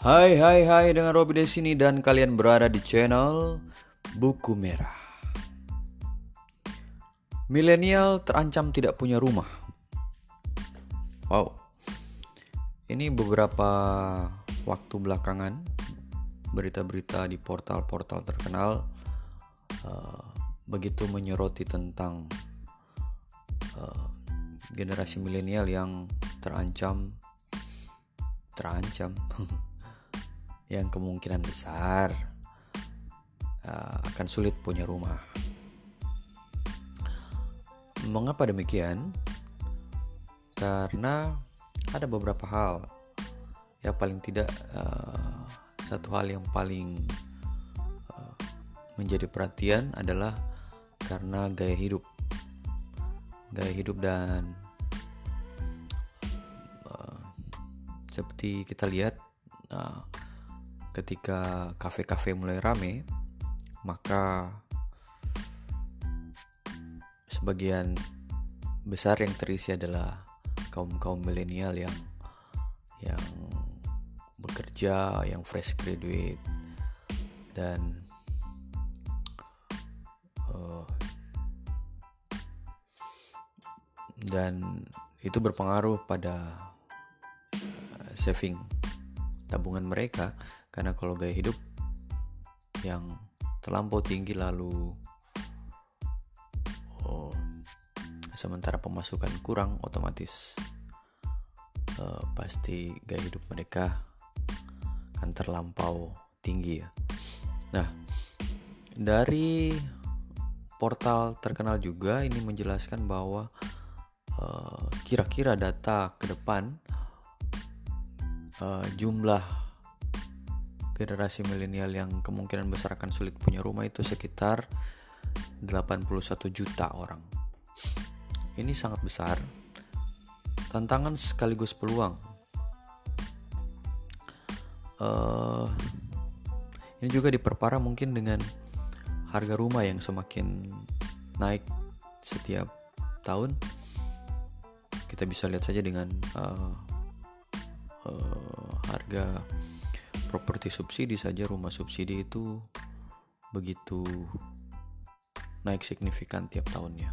Hai hai hai dengan Robi di sini dan kalian berada di channel Buku Merah. Milenial terancam tidak punya rumah. Wow. Ini beberapa waktu belakangan berita-berita di portal-portal terkenal uh, begitu menyoroti tentang uh, generasi milenial yang terancam terancam yang kemungkinan besar uh, akan sulit punya rumah. Mengapa demikian? Karena ada beberapa hal. Ya paling tidak uh, satu hal yang paling uh, menjadi perhatian adalah karena gaya hidup. Gaya hidup dan uh, seperti kita lihat uh, ketika kafe-kafe mulai rame, maka sebagian besar yang terisi adalah kaum-kaum milenial yang yang bekerja, yang fresh graduate dan uh, dan itu berpengaruh pada uh, saving tabungan mereka karena kalau gaya hidup yang terlampau tinggi lalu oh, sementara pemasukan kurang otomatis uh, pasti gaya hidup mereka akan terlampau tinggi ya. Nah, dari portal terkenal juga ini menjelaskan bahwa eh, kira-kira uh, data ke depan uh, jumlah generasi milenial yang kemungkinan besar akan sulit punya rumah itu sekitar 81 juta orang. Ini sangat besar. Tantangan sekaligus peluang. Uh, ini juga diperparah mungkin dengan harga rumah yang semakin naik setiap tahun. Kita bisa lihat saja dengan uh, uh, harga properti subsidi saja rumah subsidi itu begitu naik signifikan tiap tahunnya.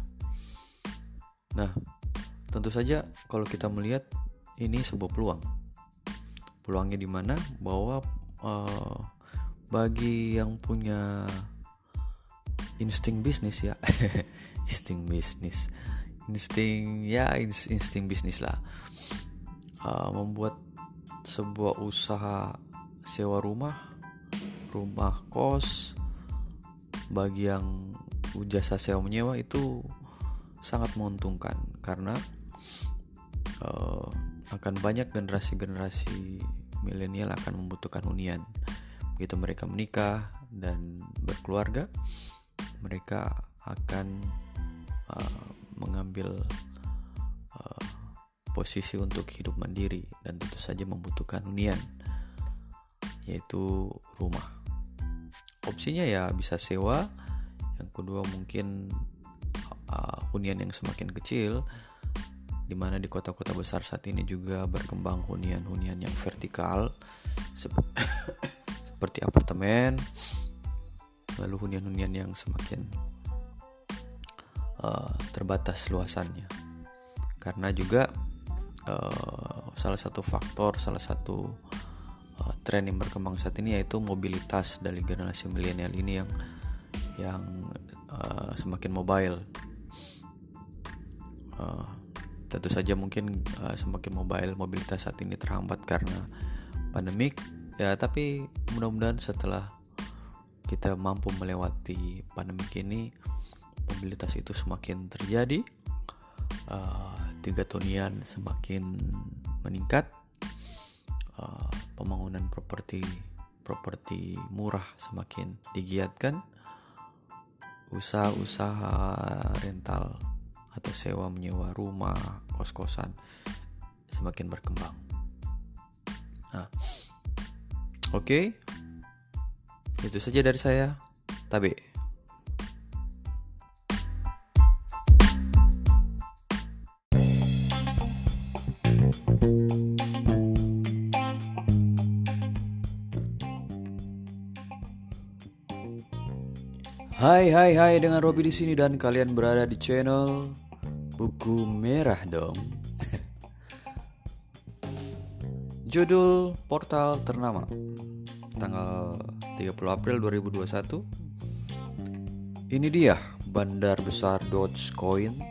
Nah, tentu saja kalau kita melihat ini sebuah peluang. Peluangnya di mana? Bahwa uh, bagi yang punya insting bisnis ya, insting bisnis, insting ya insting bisnis lah, uh, membuat sebuah usaha sewa rumah, rumah kos, bagi yang jasa sewa menyewa itu sangat menguntungkan karena uh, akan banyak generasi-generasi milenial akan membutuhkan hunian. Begitu mereka menikah dan berkeluarga, mereka akan uh, mengambil uh, posisi untuk hidup mandiri dan tentu saja membutuhkan hunian yaitu rumah. Opsinya ya bisa sewa, yang kedua mungkin uh, hunian yang semakin kecil, di mana di kota-kota besar saat ini juga berkembang hunian-hunian yang vertikal sep seperti apartemen, lalu hunian-hunian yang semakin uh, terbatas luasannya, karena juga uh, salah satu faktor, salah satu tren yang berkembang saat ini yaitu mobilitas dari generasi milenial ini yang yang uh, semakin mobile. Uh, tentu saja mungkin uh, semakin mobile mobilitas saat ini terhambat karena pandemik ya tapi mudah-mudahan setelah kita mampu melewati pandemik ini mobilitas itu semakin terjadi uh, tiga tunian semakin meningkat uh, pembangunan properti properti murah semakin digiatkan usaha-usaha rental atau sewa menyewa rumah kos-kosan semakin berkembang. Nah oke. Okay. itu saja dari saya. Tabe Hai hai hai dengan Robi di sini dan kalian berada di channel Buku Merah dong. Judul portal ternama tanggal 30 April 2021. Ini dia bandar besar Dogecoin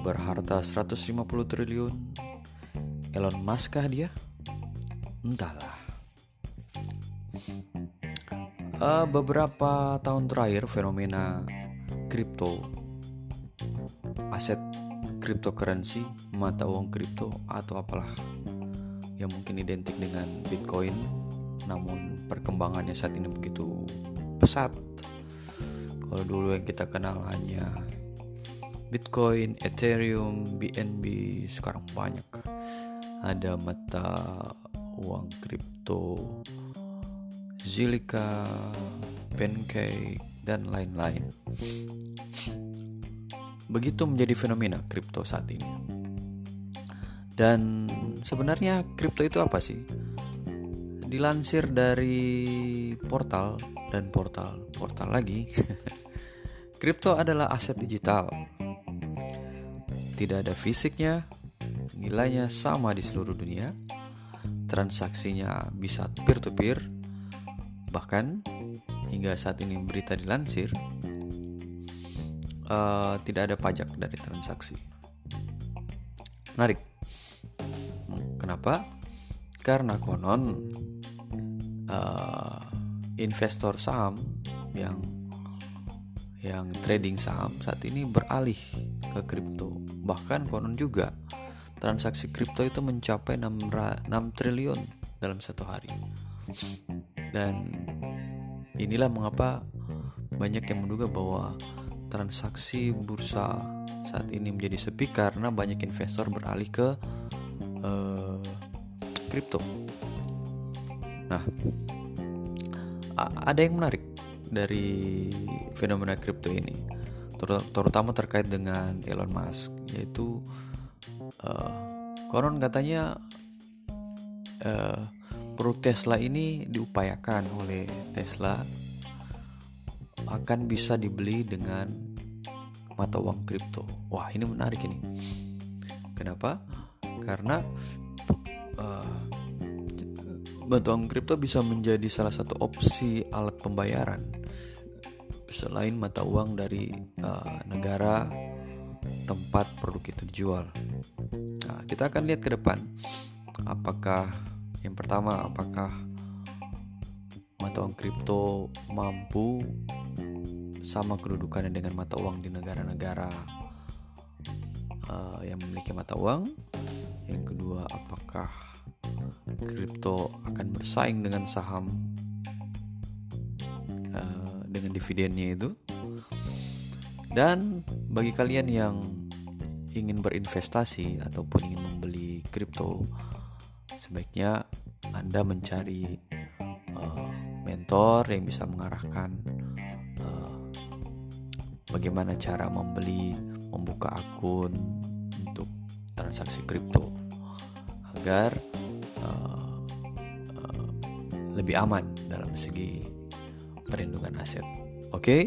berharta 150 triliun. Elon Musk kah dia? Entahlah uh, beberapa tahun terakhir fenomena kripto aset cryptocurrency mata uang kripto atau apalah yang mungkin identik dengan Bitcoin namun perkembangannya saat ini begitu pesat. Kalau dulu yang kita kenal hanya Bitcoin, Ethereum, BNB sekarang banyak. Ada mata uang kripto Zilliqa, Pancake, dan lain-lain. Begitu menjadi fenomena kripto saat ini. Dan sebenarnya kripto itu apa sih? Dilansir dari portal dan portal, portal lagi. kripto adalah aset digital. Tidak ada fisiknya, nilainya sama di seluruh dunia. Transaksinya bisa peer-to-peer, -peer, Bahkan hingga saat ini berita dilansir uh, tidak ada pajak dari transaksi. Menarik. Kenapa? Karena konon uh, investor saham yang yang trading saham saat ini beralih ke kripto. Bahkan konon juga transaksi kripto itu mencapai 6, 6 triliun dalam satu hari. Dan inilah mengapa banyak yang menduga bahwa transaksi bursa saat ini menjadi sepi karena banyak investor beralih ke kripto. Uh, nah, ada yang menarik dari fenomena kripto ini, terutama terkait dengan Elon Musk, yaitu uh, konon katanya uh, produk Tesla ini diupayakan oleh Tesla akan bisa dibeli dengan mata uang kripto. Wah, ini menarik ini. Kenapa? Karena uh, uang kripto bisa menjadi salah satu opsi alat pembayaran selain mata uang dari uh, negara tempat produk itu dijual. Nah, kita akan lihat ke depan apakah yang pertama, apakah mata uang kripto mampu sama kedudukannya dengan mata uang di negara-negara uh, yang memiliki mata uang? Yang kedua, apakah kripto akan bersaing dengan saham uh, dengan dividennya itu? Dan bagi kalian yang ingin berinvestasi ataupun ingin membeli kripto, sebaiknya Anda mencari uh, mentor yang bisa mengarahkan uh, bagaimana cara membeli, membuka akun untuk transaksi kripto agar uh, uh, lebih aman dalam segi perlindungan aset. Oke, okay?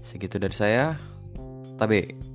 segitu dari saya. Tabe.